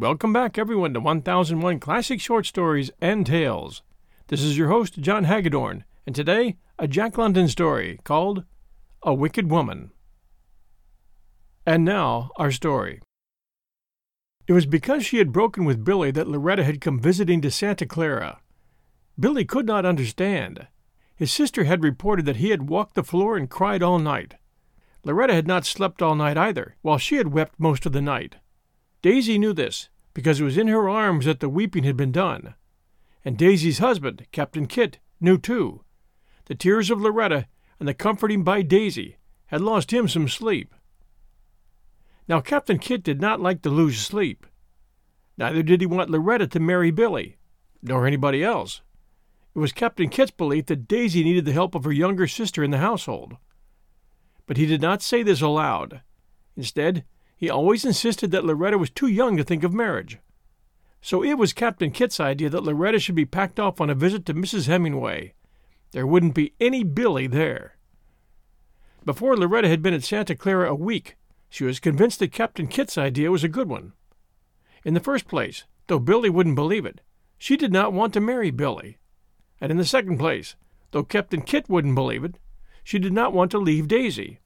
Welcome back, everyone, to 1001 Classic Short Stories and Tales. This is your host, John Hagedorn, and today, a Jack London story called A Wicked Woman. And now, our story. It was because she had broken with Billy that Loretta had come visiting to Santa Clara. Billy could not understand. His sister had reported that he had walked the floor and cried all night. Loretta had not slept all night either, while she had wept most of the night. Daisy knew this, because it was in her arms that the weeping had been done. And Daisy's husband, Captain Kitt, knew too. The tears of Loretta and the comforting by Daisy had lost him some sleep. Now Captain Kitt did not like to lose sleep. Neither did he want Loretta to marry Billy, nor anybody else. It was Captain Kitt's belief that Daisy needed the help of her younger sister in the household. But he did not say this aloud. Instead, he always insisted that Loretta was too young to think of marriage. So it was Captain Kitt's idea that Loretta should be packed off on a visit to Mrs. Hemingway. There wouldn't be any Billy there. Before Loretta had been at Santa Clara a week, she was convinced that Captain Kitt's idea was a good one. In the first place, though Billy wouldn't believe it, she did not want to marry Billy. And in the second place, though Captain Kitt wouldn't believe it, she did not want to leave Daisy.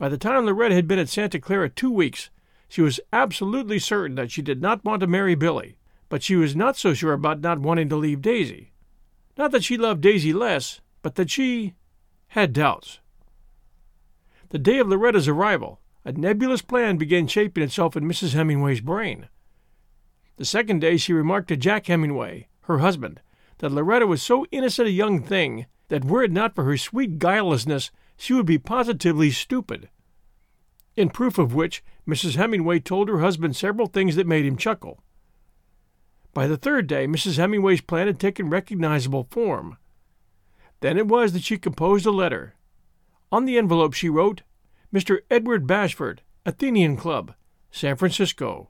By the time Loretta had been at Santa Clara two weeks, she was absolutely certain that she did not want to marry Billy, but she was not so sure about not wanting to leave Daisy. Not that she loved Daisy less, but that she had doubts. The day of Loretta's arrival, a nebulous plan began shaping itself in Mrs. Hemingway's brain. The second day she remarked to Jack Hemingway, her husband, that Loretta was so innocent a young thing that were it not for her sweet guilelessness, she would be positively stupid. In proof of which, Mrs. Hemingway told her husband several things that made him chuckle. By the third day, Mrs. Hemingway's plan had taken recognizable form. Then it was that she composed a letter. On the envelope she wrote, Mr. Edward Bashford, Athenian Club, San Francisco.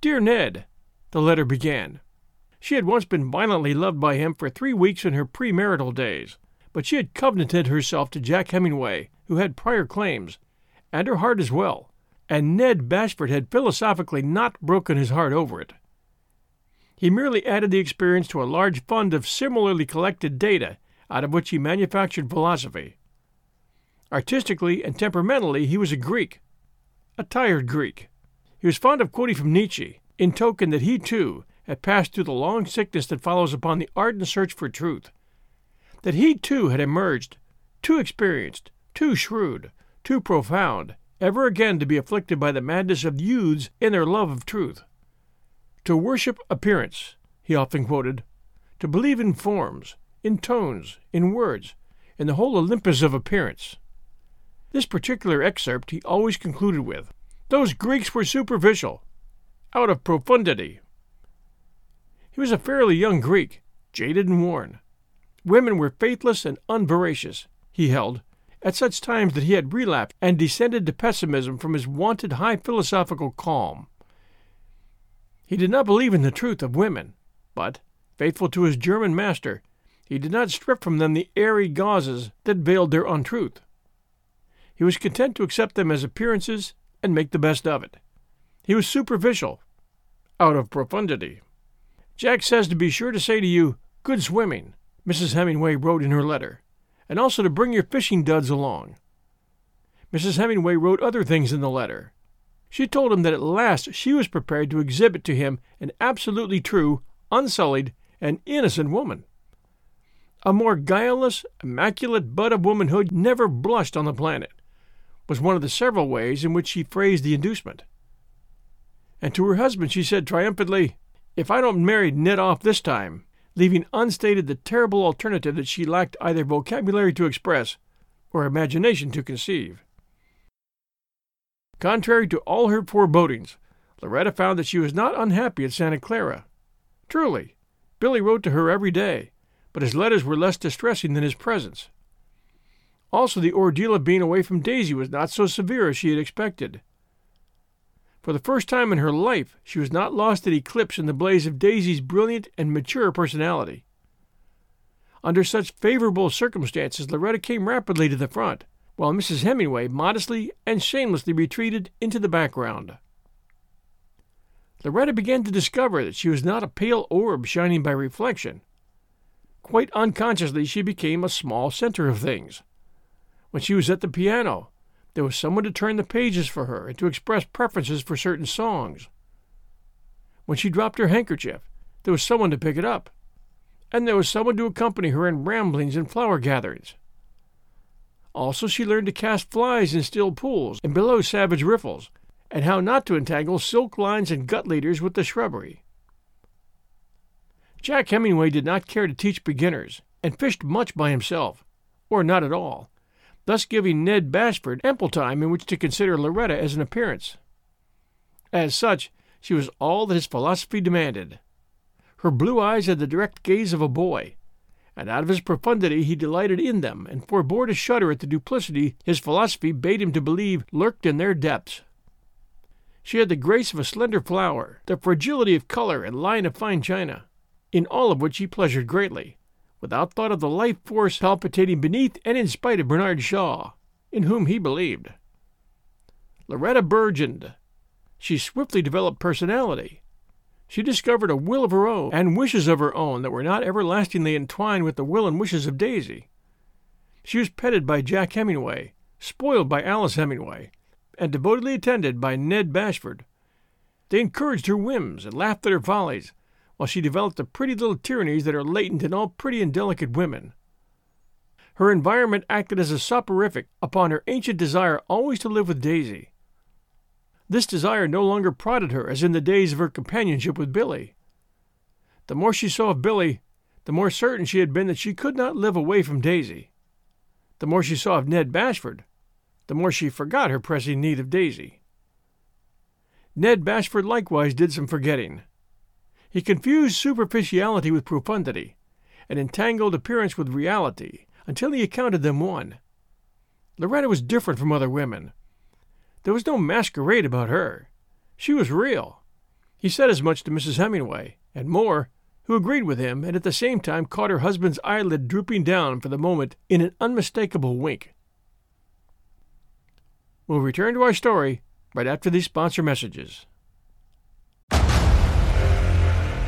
Dear Ned, the letter began. She had once been violently loved by him for three weeks in her premarital days but she had covenanted herself to Jack Hemingway, who had prior claims, and her heart as well, and Ned Bashford had philosophically not broken his heart over it. He merely added the experience to a large fund of similarly collected data out of which he manufactured philosophy. Artistically and temperamentally, he was a Greek, a tired Greek. He was fond of quoting from Nietzsche, in token that he, too, had passed through the long sickness that follows upon the ardent search for truth, that he too had emerged, too experienced, too shrewd, too profound, ever again to be afflicted by the madness of youths in their love of truth. To worship appearance, he often quoted, to believe in forms, in tones, in words, in the whole Olympus of appearance. This particular excerpt he always concluded with Those Greeks were superficial, out of profundity. He was a fairly young Greek, jaded and worn, Women were faithless and unveracious, he held, at such times that he had relapsed and descended to pessimism from his wonted high philosophical calm. He did not believe in the truth of women, but, Faithful to his German master, he did not strip from them the airy gauzes that veiled their untruth. He was content to accept them as appearances and make the best of it. He was superficial, out of profundity. Jack says to be sure to say to you, Good swimming, Mrs. Hemingway wrote in her letter, and also to bring your fishing duds along. Mrs. Hemingway wrote other things in the letter. She told him that at last she was prepared to exhibit to him an absolutely true, unsullied, and innocent woman. A more guileless, immaculate bud of womanhood never blushed on the planet, was one of the several ways in which she phrased the inducement. And to her husband she said triumphantly, If I don't marry Ned off this time, leaving unstated the terrible alternative that she lacked either vocabulary to express or imagination to conceive. Contrary to all her forebodings, Loretta found that she was not unhappy at Santa Clara. Truly, Billy wrote to her every day, but his letters were less distressing than his presence. Also, the ordeal of being away from Daisy was not so severe as she had expected. For the first time in her life, she was not lost at eclipse in the blaze of Daisy's brilliant and mature personality. Under such favorable circumstances, Loretta came rapidly to the front, while Mrs. Hemingway modestly and shamelessly retreated into the background. Loretta began to discover that she was not a pale orb shining by reflection. Quite unconsciously, she became a small center of things. When she was at the piano, there was someone to turn the pages for her and to express preferences for certain songs. When she dropped her handkerchief, there was someone to pick it up, and there was someone to accompany her in ramblings and flower gatherings. Also, she learned to cast flies in still pools and below savage riffles, and how not to entangle silk lines and gut leaders with the shrubbery. Jack Hemingway did not care to teach beginners, and fished much by himself, or not at all, thus giving Ned Bashford ample time in which to consider Loretta as an appearance. As such, she was all that his philosophy demanded. Her blue eyes had the direct gaze of a boy, and out of his profundity he delighted in them, and forbore to shudder at the duplicity his philosophy bade him to believe lurked in their depths. She had the grace of a slender flower, the fragility of color and line of fine china, in all of which he pleasured greatly, without thought of the life force palpitating beneath and in spite of Bernard Shaw, in whom he believed. Loretta burgeoned. She swiftly developed personality. She discovered a will of her own and wishes of her own that were not everlastingly entwined with the will and wishes of Daisy. She was petted by Jack Hemingway, spoiled by Alice Hemingway, and devotedly attended by Ned Bashford. They encouraged her whims and laughed at her follies, while she developed the pretty little tyrannies that are latent in all pretty and delicate women. Her environment acted as a soporific upon her ancient desire always to live with Daisy. This desire no longer prodded her as in the days of her companionship with Billy. The more she saw of Billy, the more certain she had been that she could not live away from Daisy. The more she saw of Ned Bashford, the more she forgot her pressing need of Daisy. Ned Bashford likewise did some forgetting. He confused superficiality with profundity, and entangled appearance with reality, until he accounted them one. Loretta was different from other women. There was no masquerade about her. She was real. He said as much to Mrs. Hemingway, and more, who agreed with him, and at the same time caught her husband's eyelid drooping down for the moment in an unmistakable wink. We'll return to our story right after these sponsor messages.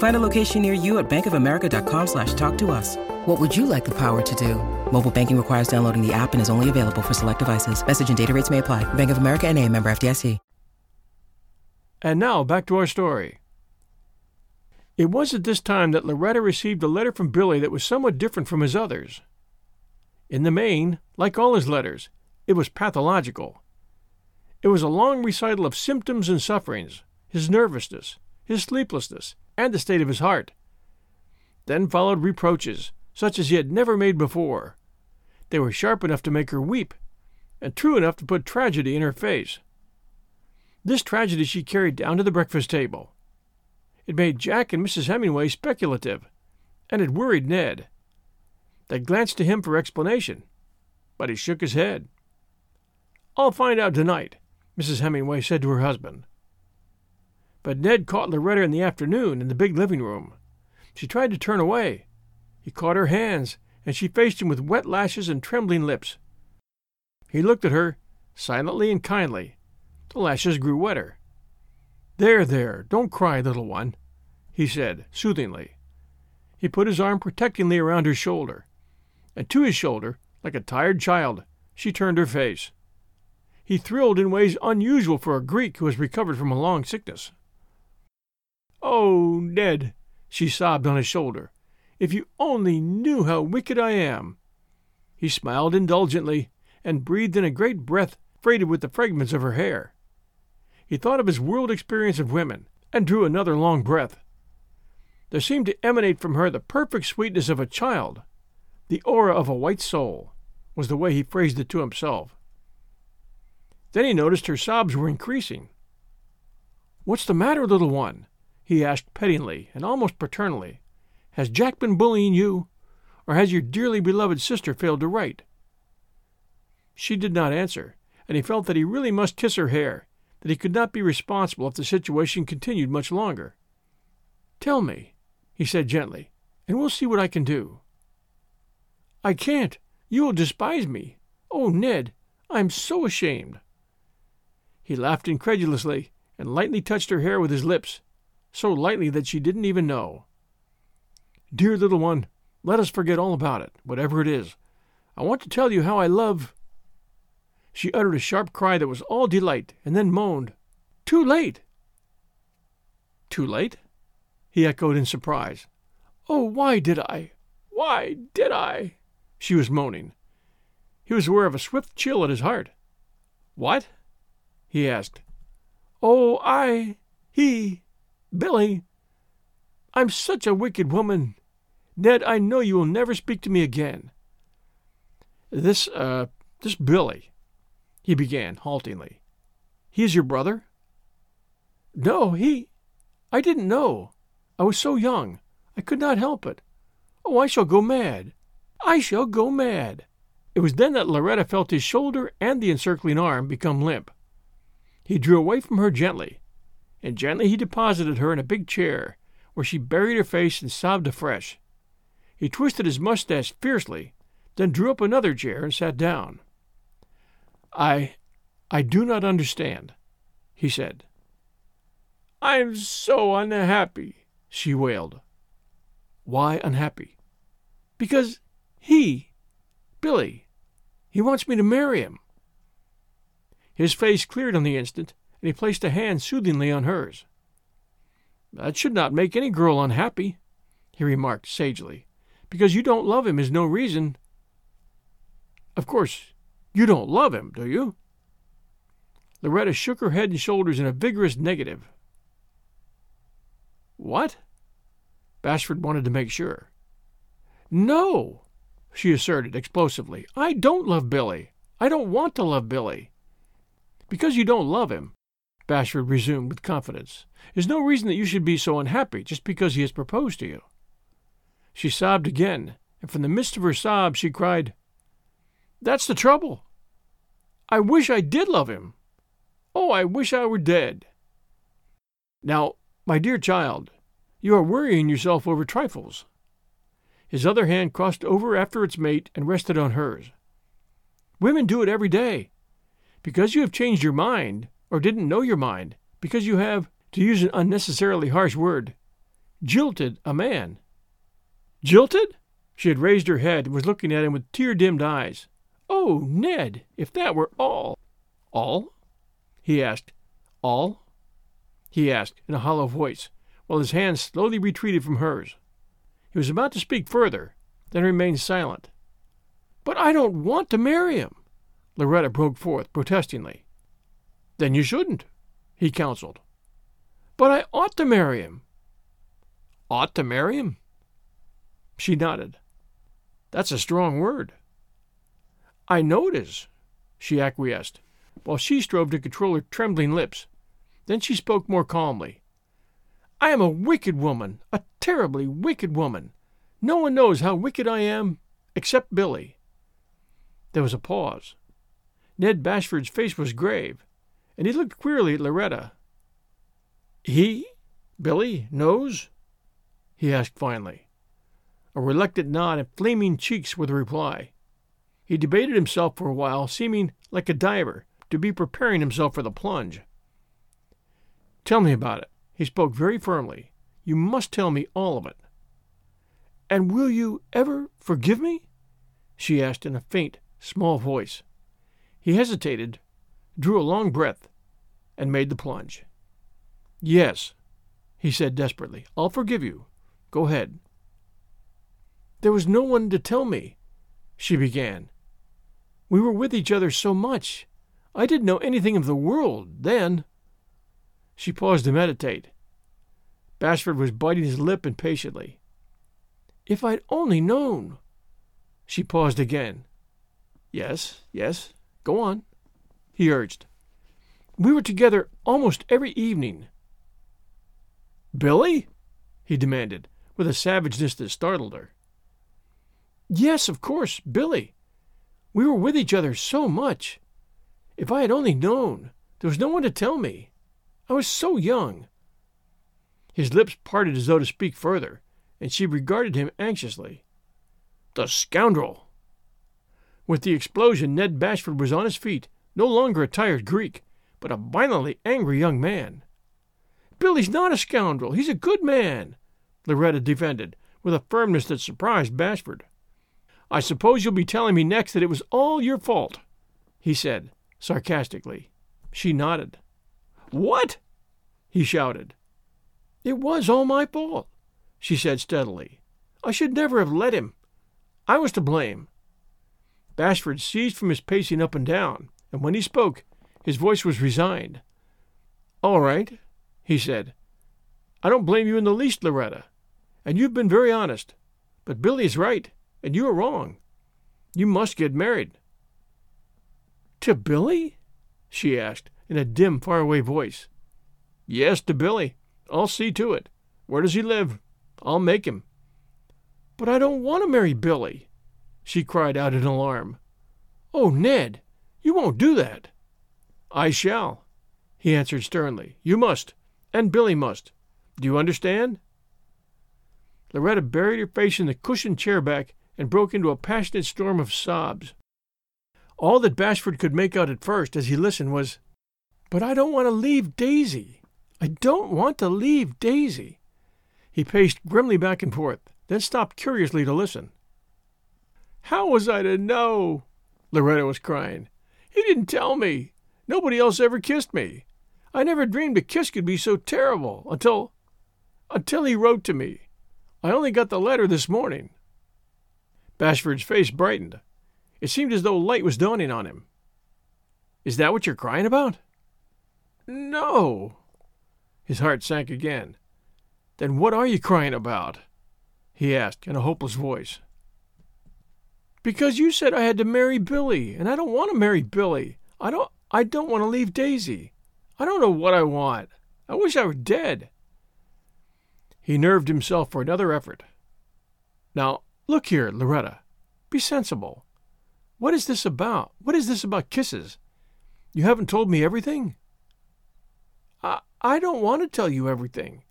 Find a location near you at bankofamerica.com slash talk to us. What would you like the power to do? Mobile banking requires downloading the app and is only available for select devices. Message and data rates may apply. Bank of America and a member FDIC. And now back to our story. It was at this time that Loretta received a letter from Billy that was somewhat different from his others. In the main, like all his letters, it was pathological. It was a long recital of symptoms and sufferings, his nervousness, his sleeplessness, and the state of his heart. Then followed reproaches, such as he had never made before. They were sharp enough to make her weep, and true enough to put tragedy in her face. This tragedy she carried down to the breakfast table. It made Jack and Mrs. Hemingway speculative, and it worried Ned. They glanced to him for explanation, but he shook his head. I'll find out tonight, Mrs. Hemingway said to her husband. But Ned caught Loretta in the afternoon in the big living room. She tried to turn away. He caught her hands, and she faced him with wet lashes and trembling lips. He looked at her, silently and kindly. The lashes grew wetter. There, there, don't cry, little one, he said, soothingly. He put his arm protectingly around her shoulder, and to his shoulder, like a tired child, she turned her face. He thrilled in ways unusual for a Greek who has recovered from a long sickness. Oh, Ned, she sobbed on his shoulder, if you only knew how wicked I am. He smiled indulgently and breathed in a great breath freighted with the fragments of her hair. He thought of his world experience of women and drew another long breath. There seemed to emanate from her the perfect sweetness of a child. The aura of a white soul, was the way he phrased it to himself. Then he noticed her sobs were increasing. What's the matter, little one? He asked pettingly and almost paternally. Has Jack been bullying you, or has your dearly beloved sister failed to write? She did not answer, and he felt that he really must kiss her hair that he could not be responsible if the situation continued much longer. Tell me, he said gently, and we'll see what I can do. I can't. You will despise me. Oh, Ned, I am so ashamed. He laughed incredulously and lightly touched her hair with his lips, so lightly that she didn't even know. Dear little one, let us forget all about it, whatever it is. I want to tell you how I love. She uttered a sharp cry that was all delight, and then moaned, Too late! Too late? he echoed in surprise. Oh, why did I? Why did I? She was moaning. He was aware of a swift chill at his heart. What? he asked. Oh, I, he, Billy. I'm such a wicked woman. Ned, I know you will never speak to me again. This, uh, this Billy, he began haltingly. He is your brother? No, he. I didn't know. I was so young. I could not help it. Oh, I shall go mad. I shall go mad. It was then that Loretta felt his shoulder and the encircling arm become limp. He drew away from her gently, and gently he deposited her in a big chair, where she buried her face and sobbed afresh. He twisted his mustache fiercely, then drew up another chair and sat down. I I do not understand, he said. I'm so unhappy, she wailed. Why unhappy? Because he, Billy, he wants me to marry him. His face cleared on the instant, and he placed a hand soothingly on hers. That should not make any girl unhappy, he remarked sagely. Because you don't love him is no reason. Of course, you don't love him, do you? Loretta shook her head and shoulders in a vigorous negative. What? Bashford wanted to make sure. No, she asserted explosively. I don't love Billy. I don't want to love Billy. Because you don't love him, Bashford resumed with confidence, is no reason that you should be so unhappy just because he has proposed to you. She sobbed again, and from the midst of her sobs she cried, that's the trouble. I wish I did love him. Oh, I wish I were dead. Now, my dear child, you are worrying yourself over trifles. His other hand crossed over after its mate and rested on hers. Women do it every day. Because you have changed your mind, or didn't know your mind, because you have, to use an unnecessarily harsh word, jilted a man. Jilted? She had raised her head and was looking at him with tear dimmed eyes. Oh, Ned, if that were all. All? he asked. All? he asked in a hollow voice, while his hand slowly retreated from hers. He was about to speak further, then remained silent. But I don't want to marry him, Loretta broke forth protestingly. Then you shouldn't, he counseled. But I ought to marry him. Ought to marry him? She nodded. That's a strong word. I know it is, she acquiesced, while she strove to control her trembling lips. Then she spoke more calmly. I am a wicked woman, a terribly wicked woman. No one knows how wicked I am except Billy. There was a pause. Ned Bashford's face was grave, and he looked queerly at Loretta. He, Billy, knows? he asked finally. A reluctant nod and flaming cheeks were the reply. He debated himself for a while, seeming like a diver to be preparing himself for the plunge. Tell me about it. He spoke very firmly. You must tell me all of it. And will you ever forgive me? she asked in a faint, small voice. He hesitated, drew a long breath, and made the plunge. Yes, he said desperately. I'll forgive you. Go ahead. There was no one to tell me, she began. We were with each other so much. I didn't know anything of the world then. She paused to meditate. Bashford was biting his lip impatiently. If I'd only known. She paused again. Yes, yes, go on, he urged. We were together almost every evening. Billy? he demanded, with a savageness that startled her. Yes, of course, Billy. We were with each other so much. If I had only known, there was no one to tell me. I was so young. His lips parted as though to speak further, and she regarded him anxiously. The scoundrel! With the explosion, Ned Bashford was on his feet, no longer a tired Greek, but a violently angry young man. Billy's not a scoundrel. He's a good man, Loretta defended, with a firmness that surprised Bashford. I suppose you'll be telling me next that it was all your fault, he said, sarcastically. She nodded. What? he shouted. It was all my fault, she said steadily. I should never have let him. I was to blame. Bashford ceased from his pacing up and down, and when he spoke, his voice was resigned. All right, he said. I don't blame you in the least, Loretta, and you've been very honest. But Billy is right, and you are wrong. You must get married. To Billy? she asked, in a dim, faraway voice. Yes, to Billy. I'll see to it. Where does he live? I'll make him. But I don't want to marry Billy, she cried out in alarm. Oh, Ned, you won't do that. I shall, he answered sternly. You must, and Billy must. Do you understand? Loretta buried her face in the cushioned chair back and broke into a passionate storm of sobs. All that Bashford could make out at first as he listened was, but I don't want to leave Daisy. I don't want to leave Daisy. He paced grimly back and forth, then stopped curiously to listen. How was I to know? Loretta was crying. He didn't tell me. Nobody else ever kissed me. I never dreamed a kiss could be so terrible until. until he wrote to me. I only got the letter this morning. Bashford's face brightened. It seemed as though light was dawning on him. Is that what you're crying about? No. His heart sank again. Then what are you crying about? he asked in a hopeless voice. Because you said I had to marry Billy, and I don't want to marry Billy. I don't I don't want to leave Daisy. I don't know what I want. I wish I were dead. He nerved himself for another effort. Now, look here, Loretta. Be sensible. What is this about? What is this about kisses? You haven't told me everything? I, I don't want to tell you everything.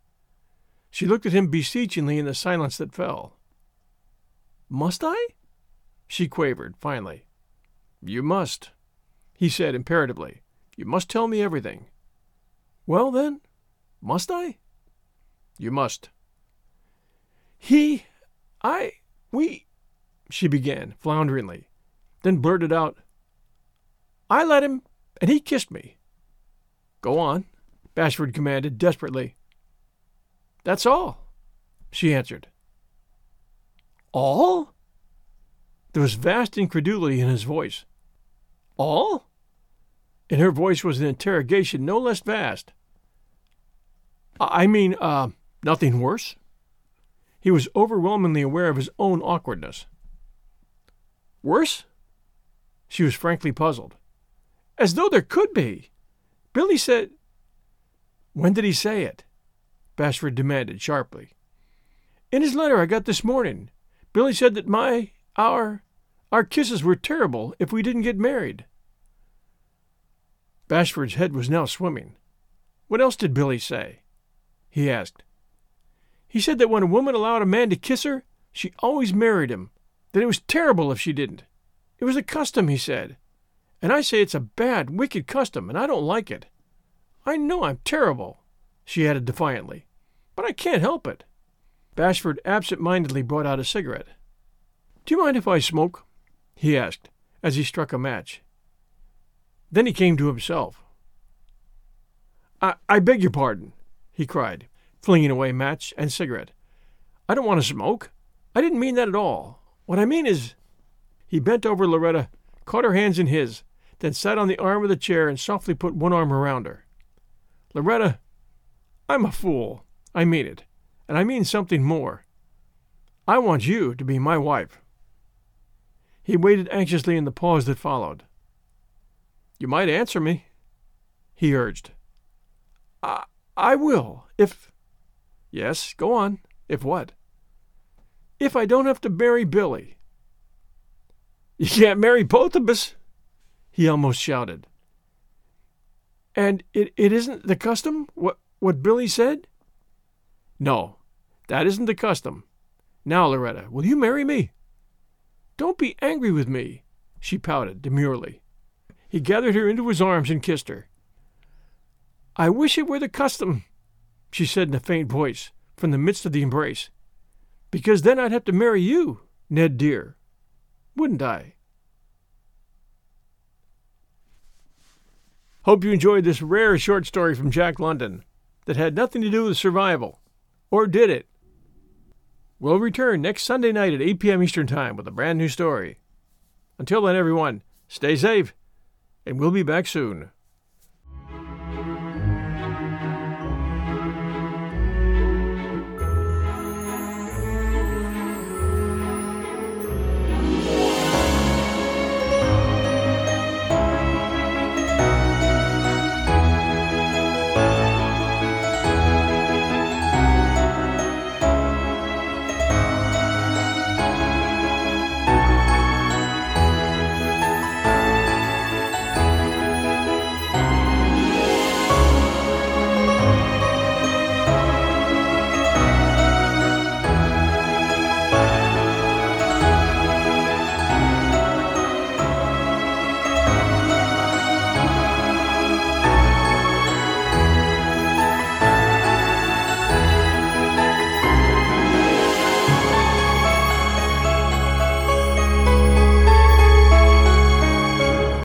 She looked at him beseechingly in the silence that fell. Must I? She quavered, finally. You must, he said imperatively. You must tell me everything. Well, then, must I? You must. He, I, we, she began, flounderingly, then blurted out, I let him, and he kissed me. Go on. Bashford commanded desperately. That's all, she answered. All? There was vast incredulity in his voice. All? In her voice was an interrogation no less vast. I mean, uh, nothing worse? He was overwhelmingly aware of his own awkwardness. Worse? She was frankly puzzled. As though there could be. Billy said. When did he say it? Bashford demanded sharply. In his letter I got this morning. Billy said that my, our, our kisses were terrible if we didn't get married. Bashford's head was now swimming. What else did Billy say? he asked. He said that when a woman allowed a man to kiss her, she always married him, that it was terrible if she didn't. It was a custom, he said. And I say it's a bad, wicked custom, and I don't like it. I know I'm terrible, she added defiantly, but I can't help it. Bashford absent mindedly brought out a cigarette. Do you mind if I smoke? he asked, as he struck a match. Then he came to himself. I, I beg your pardon, he cried, flinging away match and cigarette. I don't want to smoke. I didn't mean that at all. What I mean is. He bent over Loretta, caught her hands in his, then sat on the arm of the chair and softly put one arm around her. Loretta, I'm a fool. I mean it. And I mean something more. I want you to be my wife. He waited anxiously in the pause that followed. You might answer me, he urged. I, I will, if. Yes, go on. If what? If I don't have to marry Billy. You can't marry both of us, he almost shouted. And it, it isn't the custom, what, what Billy said? No, that isn't the custom. Now, Loretta, will you marry me? Don't be angry with me, she pouted demurely. He gathered her into his arms and kissed her. I wish it were the custom, she said in a faint voice from the midst of the embrace, because then I'd have to marry you, Ned dear. Wouldn't I? Hope you enjoyed this rare short story from Jack London that had nothing to do with survival. Or did it? We'll return next Sunday night at 8 p.m. Eastern Time with a brand new story. Until then, everyone, stay safe, and we'll be back soon.